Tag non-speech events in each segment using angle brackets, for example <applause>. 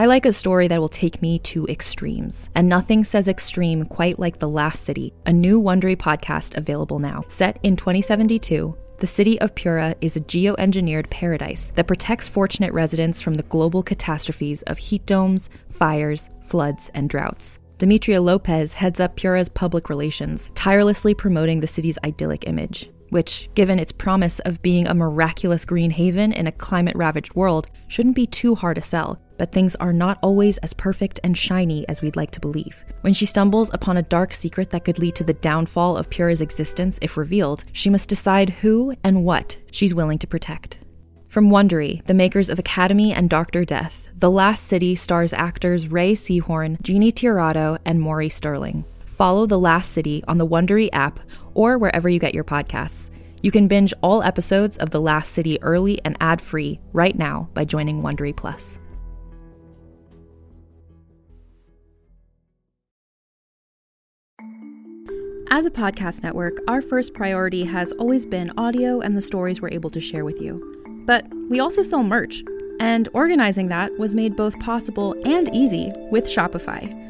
I like a story that will take me to extremes, and nothing says extreme quite like The Last City, a new Wondery podcast available now. Set in 2072, the city of Pura is a geoengineered paradise that protects fortunate residents from the global catastrophes of heat domes, fires, floods, and droughts. Demetria Lopez heads up Pura's public relations, tirelessly promoting the city's idyllic image, which, given its promise of being a miraculous green haven in a climate ravaged world, shouldn't be too hard to sell but things are not always as perfect and shiny as we'd like to believe. When she stumbles upon a dark secret that could lead to the downfall of Pura's existence if revealed, she must decide who and what she's willing to protect. From Wondery, the makers of Academy and Dr. Death, The Last City stars actors Rhea Seehorn, Jeannie Tirado, and Maury Sterling. Follow The Last City on the Wondery app or wherever you get your podcasts. You can binge all episodes of The Last City early and ad-free right now by joining Wondery Plus. As a podcast network, our first priority has always been audio and the stories we're able to share with you. But we also sell merch, and organizing that was made both possible and easy with Shopify.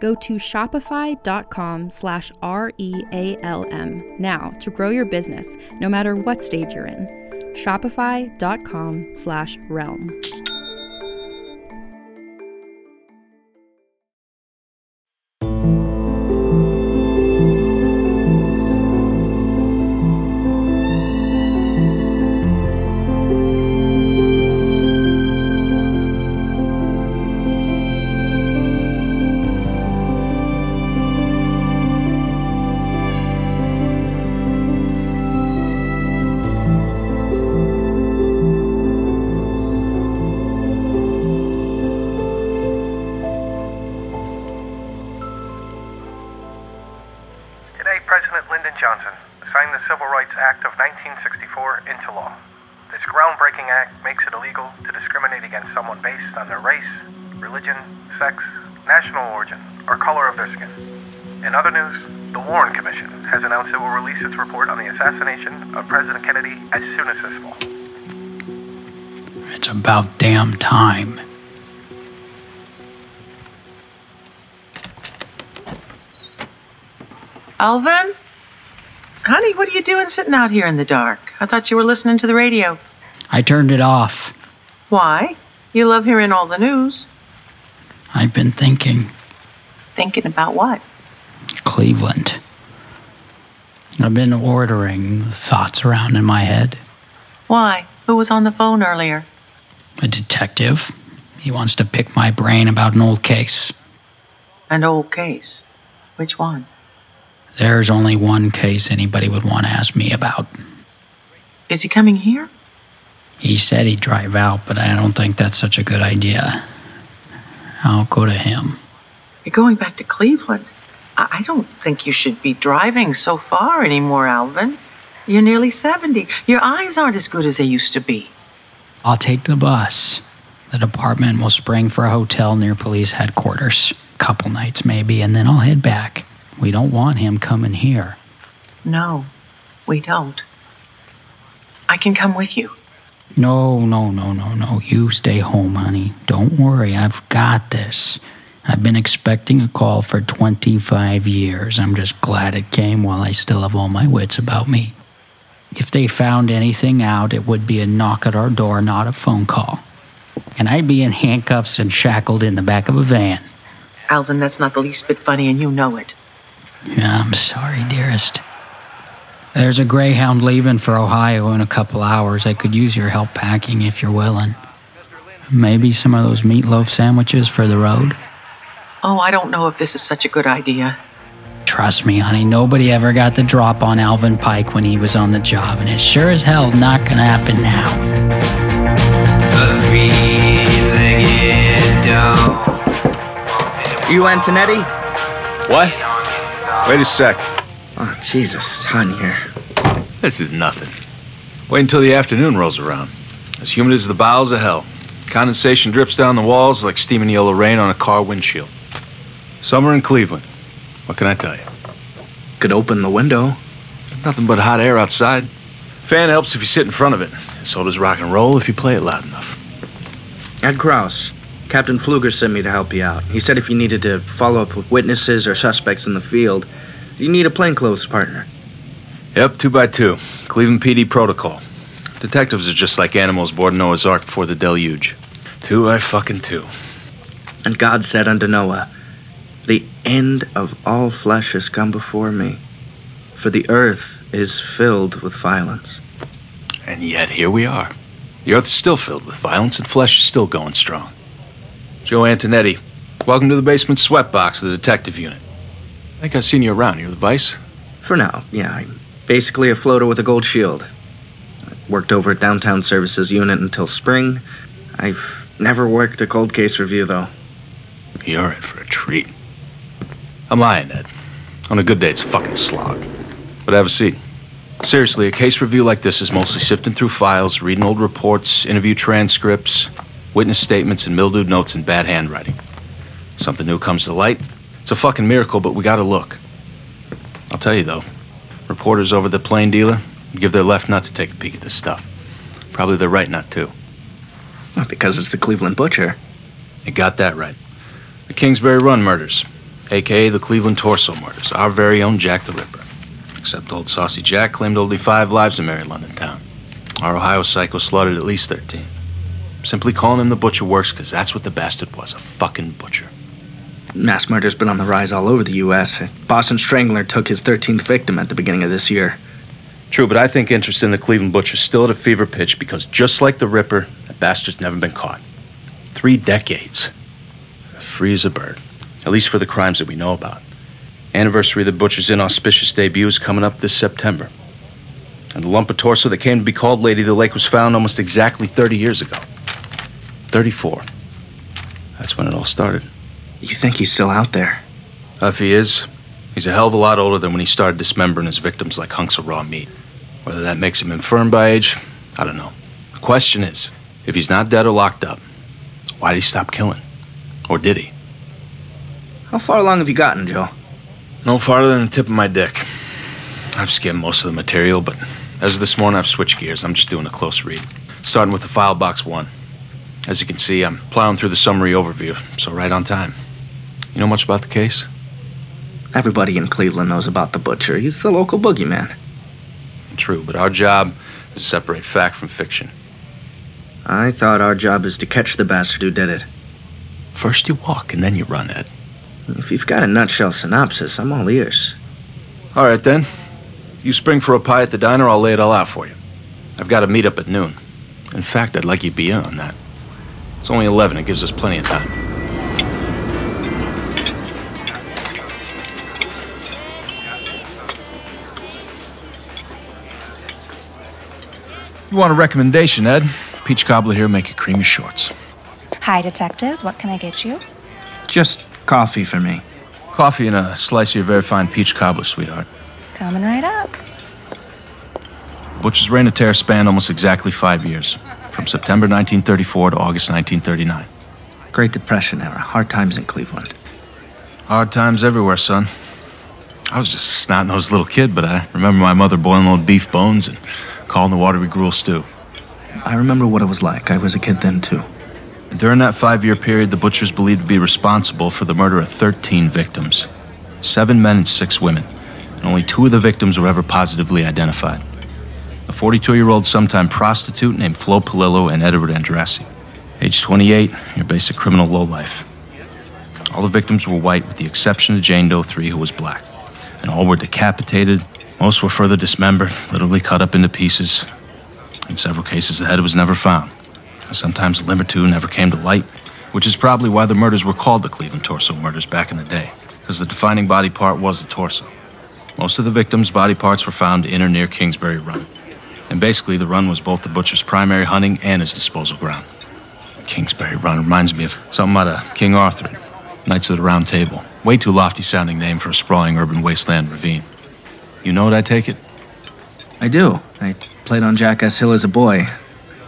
Go to shopify.com slash R-E-A-L-M now to grow your business, no matter what stage you're in. Shopify.com slash realm. About damn time. Alvin? Honey, what are you doing sitting out here in the dark? I thought you were listening to the radio. I turned it off. Why? You love hearing all the news. I've been thinking. Thinking about what? Cleveland. I've been ordering thoughts around in my head. Why? Who was on the phone earlier? A detective. He wants to pick my brain about an old case. An old case? Which one? There's only one case anybody would want to ask me about. Is he coming here? He said he'd drive out, but I don't think that's such a good idea. I'll go to him. You're going back to Cleveland? I don't think you should be driving so far anymore, Alvin. You're nearly 70. Your eyes aren't as good as they used to be. I'll take the bus. The department will spring for a hotel near police headquarters. Couple nights, maybe, and then I'll head back. We don't want him coming here. No, we don't. I can come with you. No, no, no, no, no. You stay home, honey. Don't worry, I've got this. I've been expecting a call for 25 years. I'm just glad it came while I still have all my wits about me. If they found anything out, it would be a knock at our door, not a phone call. And I'd be in handcuffs and shackled in the back of a van. Alvin, that's not the least bit funny, and you know it. Yeah, I'm sorry, dearest. There's a Greyhound leaving for Ohio in a couple hours. I could use your help packing if you're willing. Maybe some of those meatloaf sandwiches for the road? Oh, I don't know if this is such a good idea. Trust me, honey, nobody ever got the drop on Alvin Pike when he was on the job, and it's sure as hell not gonna happen now. You Antonetti? What? Wait a sec. Oh, Jesus, it's hot in here. This is nothing. Wait until the afternoon rolls around. As humid as the bowels of hell. Condensation drips down the walls like steaming yellow rain on a car windshield. Summer in Cleveland. What can I tell you? Could open the window. Nothing but hot air outside. Fan helps if you sit in front of it. So does rock and roll if you play it loud enough. Ed Krauss. Captain Fluger sent me to help you out. He said if you needed to follow up with witnesses or suspects in the field, you need a plainclothes partner. Yep, two by two. Cleveland PD protocol. Detectives are just like animals aboard Noah's Ark before the deluge. Two by fucking two. And God said unto Noah, The end of all flesh has come before me, for the earth is filled with violence. And yet here we are. The earth is still filled with violence and flesh is still going strong. Joe Antonetti, welcome to the basement sweatbox of the detective unit. I think I've seen you around. You're the vice? For now, yeah, I'm basically a floater with a gold shield. I worked over at Downtown Services Unit until spring. I've never worked a cold case review, though. You're in for a treat. I'm lying, Ed. On a good day, it's a fucking slog. But have a seat. Seriously, a case review like this is mostly sifting through files, reading old reports, interview transcripts, witness statements, and mildewed notes in bad handwriting. Something new comes to light. It's a fucking miracle, but we gotta look. I'll tell you though, reporters over the plain dealer give their left nut to take a peek at this stuff. Probably their right nut too. Well, because it's the Cleveland Butcher. You got that right. The Kingsbury Run murders, aka the Cleveland Torso murders, our very own Jack the Ripper. Except old Saucy Jack claimed only five lives in Merry London town. Our Ohio psycho slaughtered at least 13. Simply calling him the Butcher works because that's what the bastard was a fucking butcher. Mass murder's been on the rise all over the U.S. Boston Strangler took his 13th victim at the beginning of this year. True, but I think interest in the Cleveland Butcher's still at a fever pitch because just like the Ripper, that bastard's never been caught. Three decades. Free as a bird. At least for the crimes that we know about. Anniversary of the Butcher's inauspicious debut is coming up this September. And the lump of torso that came to be called Lady of the Lake was found almost exactly 30 years ago. 34. That's when it all started. You think he's still out there? If he is, he's a hell of a lot older than when he started dismembering his victims like hunks of raw meat. Whether that makes him infirm by age, I don't know. The question is if he's not dead or locked up, why did he stop killing? Or did he? How far along have you gotten, Joe? No farther than the tip of my dick. I've skimmed most of the material, but as of this morning, I've switched gears. I'm just doing a close read. Starting with the file box one. As you can see, I'm plowing through the summary overview, so right on time. You know much about the case? Everybody in Cleveland knows about the butcher. He's the local boogeyman. True, but our job is to separate fact from fiction. I thought our job is to catch the bastard who did it. First you walk, and then you run, Ed. If you've got a nutshell synopsis, I'm all ears. All right, then. You spring for a pie at the diner, I'll lay it all out for you. I've got a meet up at noon. In fact, I'd like you to be in on that. It's only 11, it gives us plenty of time. You want a recommendation, Ed? Peach cobbler here, make you cream your shorts. Hi, detectives. What can I get you? Just coffee for me. Coffee and a slice of your very fine peach cobbler, sweetheart. Coming right up. Butcher's reign of terror spanned almost exactly five years, from September 1934 to August 1939. Great Depression era. Hard times in Cleveland. Hard times everywhere, son. I was just a snot-nosed little kid, but I remember my mother boiling old beef bones and calling the watery gruel stew. I remember what it was like. I was a kid then, too. During that five year period, the butchers believed to be responsible for the murder of 13 victims seven men and six women. And only two of the victims were ever positively identified a 42 year old sometime prostitute named Flo Polillo and Edward Andrassy. Age 28, your basic criminal lowlife. All the victims were white, with the exception of Jane Doe 3, who was black. And all were decapitated. Most were further dismembered, literally cut up into pieces. In several cases, the head was never found. Sometimes a limb or two never came to light, which is probably why the murders were called the Cleveland Torso murders back in the day, because the defining body part was the torso. Most of the victims' body parts were found in or near Kingsbury Run. And basically, the run was both the butcher's primary hunting and his disposal ground. Kingsbury Run reminds me of something out of King Arthur, Knights of the Round Table. Way too lofty sounding name for a sprawling urban wasteland ravine. You know what I take it? I do. I played on Jackass Hill as a boy.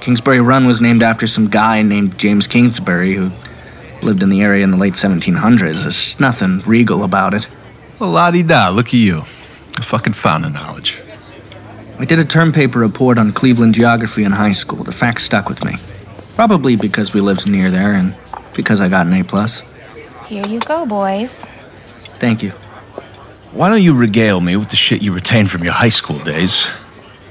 Kingsbury Run was named after some guy named James Kingsbury who lived in the area in the late 1700s. There's nothing regal about it. Well, la di da, look at you. A fucking fountain of knowledge. I did a term paper report on Cleveland geography in high school. The facts stuck with me. Probably because we lived near there and because I got an A plus. Here you go, boys. Thank you. Why don't you regale me with the shit you retained from your high school days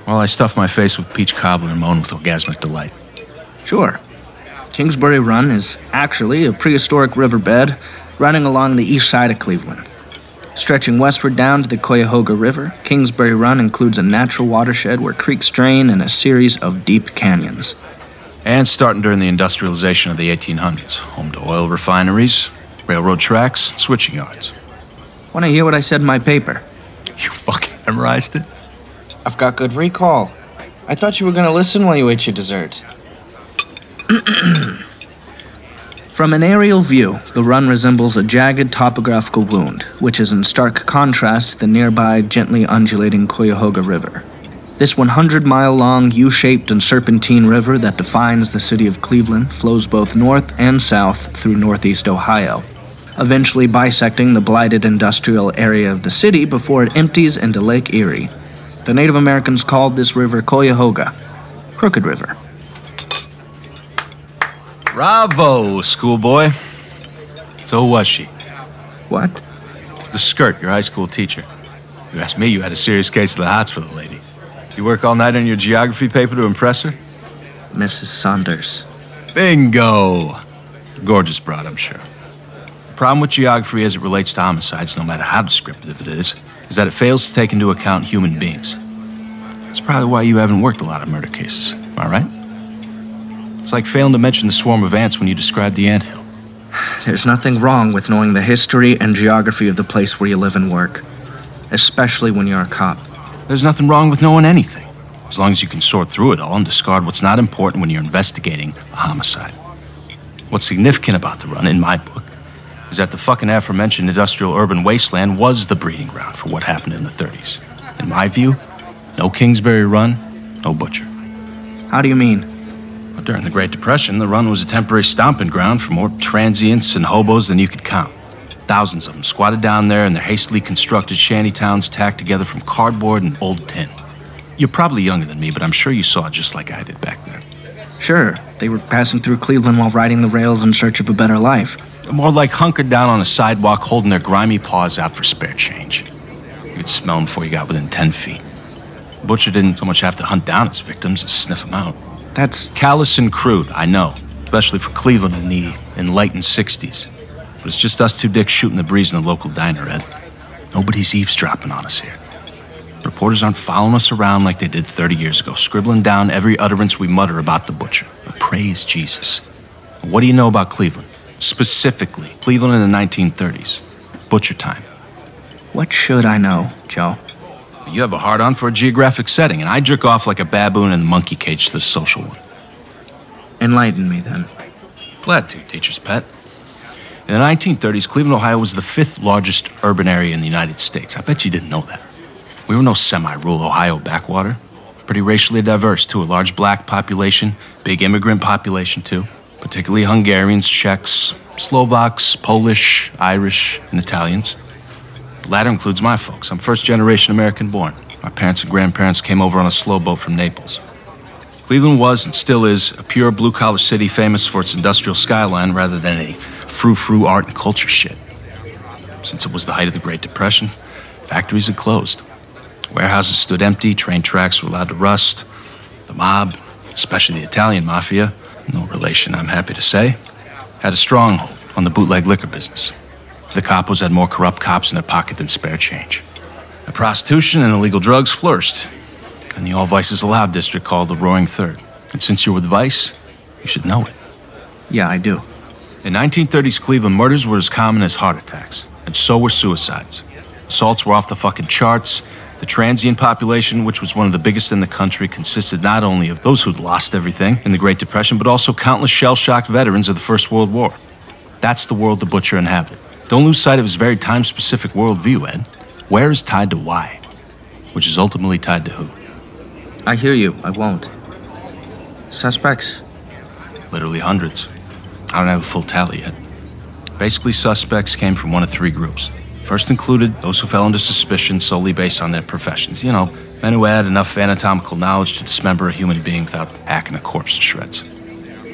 while I stuff my face with peach cobbler and moan with orgasmic delight? Sure. Kingsbury Run is actually a prehistoric riverbed running along the east side of Cleveland. Stretching westward down to the Cuyahoga River, Kingsbury Run includes a natural watershed where creeks drain and a series of deep canyons. And starting during the industrialization of the 1800s, home to oil refineries, railroad tracks, and switching yards. Want to hear what I said in my paper? You fucking memorized it? I've got good recall. I thought you were going to listen while you ate your dessert. <clears throat> From an aerial view, the run resembles a jagged topographical wound, which is in stark contrast to the nearby gently undulating Cuyahoga River. This 100 mile long, U shaped, and serpentine river that defines the city of Cleveland flows both north and south through northeast Ohio, eventually bisecting the blighted industrial area of the city before it empties into Lake Erie. The Native Americans called this river Cuyahoga, Crooked River. Bravo, schoolboy. So who was she? What? The skirt, your high school teacher. You asked me, you had a serious case of the hots for the lady. You work all night on your geography paper to impress her? Mrs. Saunders. Bingo! Gorgeous broad, I'm sure. The problem with geography as it relates to homicides, no matter how descriptive it is, is that it fails to take into account human beings. That's probably why you haven't worked a lot of murder cases, am I right? It's like failing to mention the swarm of ants when you describe the anthill. <sighs> There's nothing wrong with knowing the history and geography of the place where you live and work, especially when you're a cop. There's nothing wrong with knowing anything, as long as you can sort through it all and discard what's not important when you're investigating a homicide. What's significant about the run, in my book, that the fucking aforementioned industrial urban wasteland was the breeding ground for what happened in the 30s. In my view, no Kingsbury Run, no Butcher. How do you mean? Well, During the Great Depression, the run was a temporary stomping ground for more transients and hobos than you could count. Thousands of them squatted down there in their hastily constructed shanty towns tacked together from cardboard and old tin. You're probably younger than me, but I'm sure you saw it just like I did back then. Sure, they were passing through Cleveland while riding the rails in search of a better life. More like hunkered down on a sidewalk holding their grimy paws out for spare change. You could smell them before you got within 10 feet. The butcher didn't so much have to hunt down his victims as sniff them out. That's Callous and crude, I know, especially for Cleveland in the enlightened 60s. But it's just us two dicks shooting the breeze in the local diner, Ed. Nobody's eavesdropping on us here. Reporters aren't following us around like they did 30 years ago, scribbling down every utterance we mutter about the butcher. But praise Jesus. What do you know about Cleveland? Specifically, Cleveland in the 1930s. Butcher time. what should I know, Joe? You have a hard on for a geographic setting, and I jerk off like a baboon in the monkey cage to the social one. Enlighten me then. Glad to, teacher's pet. In the 1930s, Cleveland, Ohio was the fifth largest urban area in the United States. I bet you didn't know that. We were no semi rural Ohio backwater. Pretty racially diverse, too. A large black population, big immigrant population, too. Particularly Hungarians, Czechs, Slovaks, Polish, Irish, and Italians. The latter includes my folks. I'm first generation American born. My parents and grandparents came over on a slow boat from Naples. Cleveland was and still is a pure blue collar city famous for its industrial skyline rather than any frou frou art and culture shit. Since it was the height of the Great Depression, factories had closed. Warehouses stood empty, train tracks were allowed to rust. The mob, especially the Italian mafia, no relation, I'm happy to say, had a stronghold on the bootleg liquor business. The capos had more corrupt cops in their pocket than spare change. The prostitution and illegal drugs flourished in the all vices allowed district called the Roaring Third. And since you're with Vice, you should know it. Yeah, I do. In 1930s Cleveland, murders were as common as heart attacks, and so were suicides. Assaults were off the fucking charts. The transient population, which was one of the biggest in the country, consisted not only of those who'd lost everything in the Great Depression, but also countless shell shocked veterans of the First World War. That's the world the butcher inhabited. Don't lose sight of his very time specific worldview, Ed. Where is tied to why, which is ultimately tied to who. I hear you. I won't. Suspects? Literally hundreds. I don't have a full tally yet. Basically, suspects came from one of three groups. First included those who fell under suspicion solely based on their professions. You know, men who had enough anatomical knowledge to dismember a human being without hacking a corpse to shreds.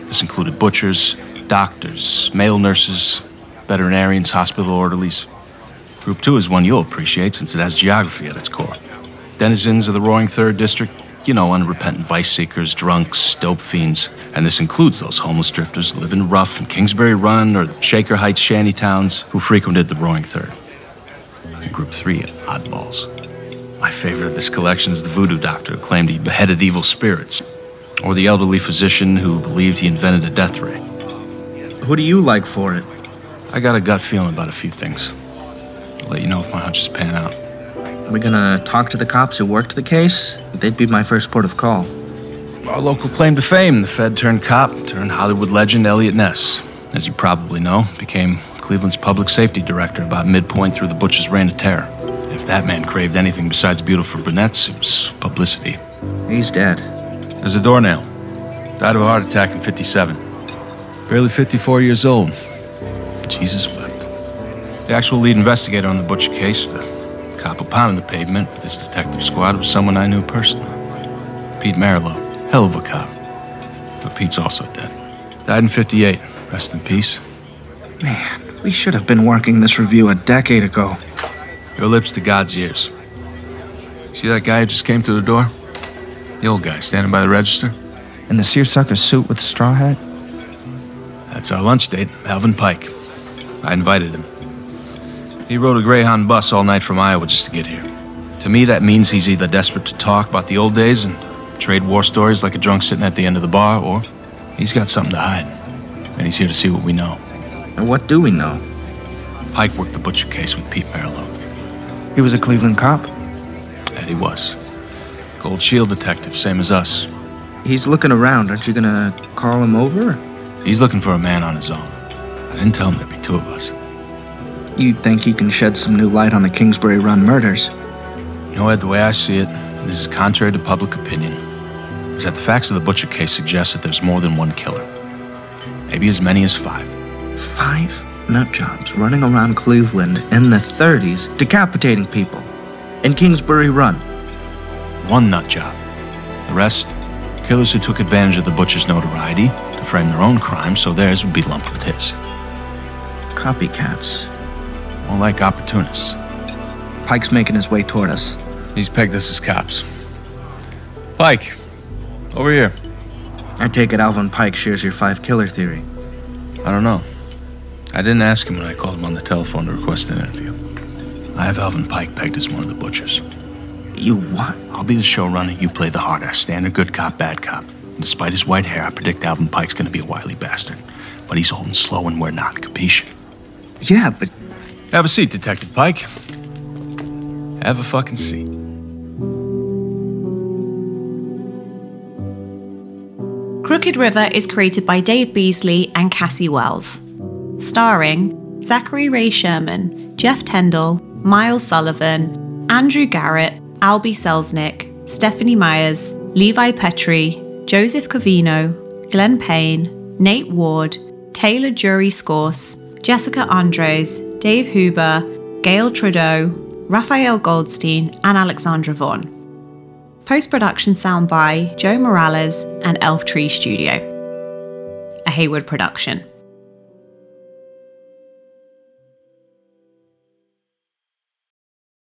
This included butchers, doctors, male nurses, veterinarians, hospital orderlies. Group two is one you'll appreciate since it has geography at its core. Denizens of the Roaring Third District, you know, unrepentant vice seekers, drunks, dope fiends. And this includes those homeless drifters living rough in Kingsbury Run or Shaker Heights shanty towns who frequented the Roaring Third. Group three, oddballs. My favorite of this collection is the voodoo doctor who claimed he beheaded evil spirits, or the elderly physician who believed he invented a death ray. Who do you like for it? I got a gut feeling about a few things. I'll let you know if my hunches pan out. We're gonna talk to the cops who worked the case? They'd be my first port of call. Our local claim to fame, the Fed turned cop, turned Hollywood legend Eliot Ness. As you probably know, became Cleveland's public safety director about midpoint through the Butch's reign of terror. If that man craved anything besides beautiful brunettes, it was publicity. He's dead. There's a doornail. Died of a heart attack in 57. Barely 54 years old. Jesus wept. The actual lead investigator on the Butcher case, the cop who pounded the pavement with his detective squad was someone I knew personally. Pete Merylo. Hell of a cop. But Pete's also dead. Died in 58. Rest in peace. Man, we should have been working this review a decade ago. Your lips to God's ears. See that guy who just came through the door? The old guy standing by the register? In the seersucker suit with the straw hat? That's our lunch date, Alvin Pike. I invited him. He rode a Greyhound bus all night from Iowa just to get here. To me, that means he's either desperate to talk about the old days and trade war stories like a drunk sitting at the end of the bar, or he's got something to hide. And he's here to see what we know. And what do we know? Pike worked the Butcher case with Pete Merylo. He was a Cleveland cop. And he was. Gold Shield detective, same as us. He's looking around. Aren't you gonna call him over? He's looking for a man on his own. I didn't tell him there'd be two of us. You'd think he can shed some new light on the Kingsbury Run murders? You know, Ed, the way I see it, this is contrary to public opinion, is that the facts of the Butcher case suggest that there's more than one killer. Maybe as many as five. Five nut jobs running around Cleveland in the 30s, decapitating people. In Kingsbury Run. One nut job. The rest, killers who took advantage of the Butcher's notoriety to frame their own crimes so theirs would be lumped with his. Copycats. More like opportunists. Pike's making his way toward us. He's pegged us as cops. Pike, over here. I take it Alvin Pike shares your five killer theory. I don't know. I didn't ask him when I called him on the telephone to request an interview. I have Alvin Pike pegged as one of the butchers. You what? I'll be the showrunner, you play the hard ass, standard good cop, bad cop. And despite his white hair, I predict Alvin Pike's gonna be a wily bastard. But he's old and slow and we're not, capiche? Yeah, but Have a seat, Detective Pike. Have a fucking seat. Crooked River is created by Dave Beasley and Cassie Wells. Starring Zachary Ray Sherman, Jeff Tendall, Miles Sullivan, Andrew Garrett, Albie Selznick, Stephanie Myers, Levi Petrie, Joseph Covino, Glenn Payne, Nate Ward, Taylor Jury Scorse, Jessica Andres, Dave Huber, Gail Trudeau, Raphael Goldstein, and Alexandra Vaughn. Post production sound by Joe Morales and Elf Tree Studio. A Hayward production.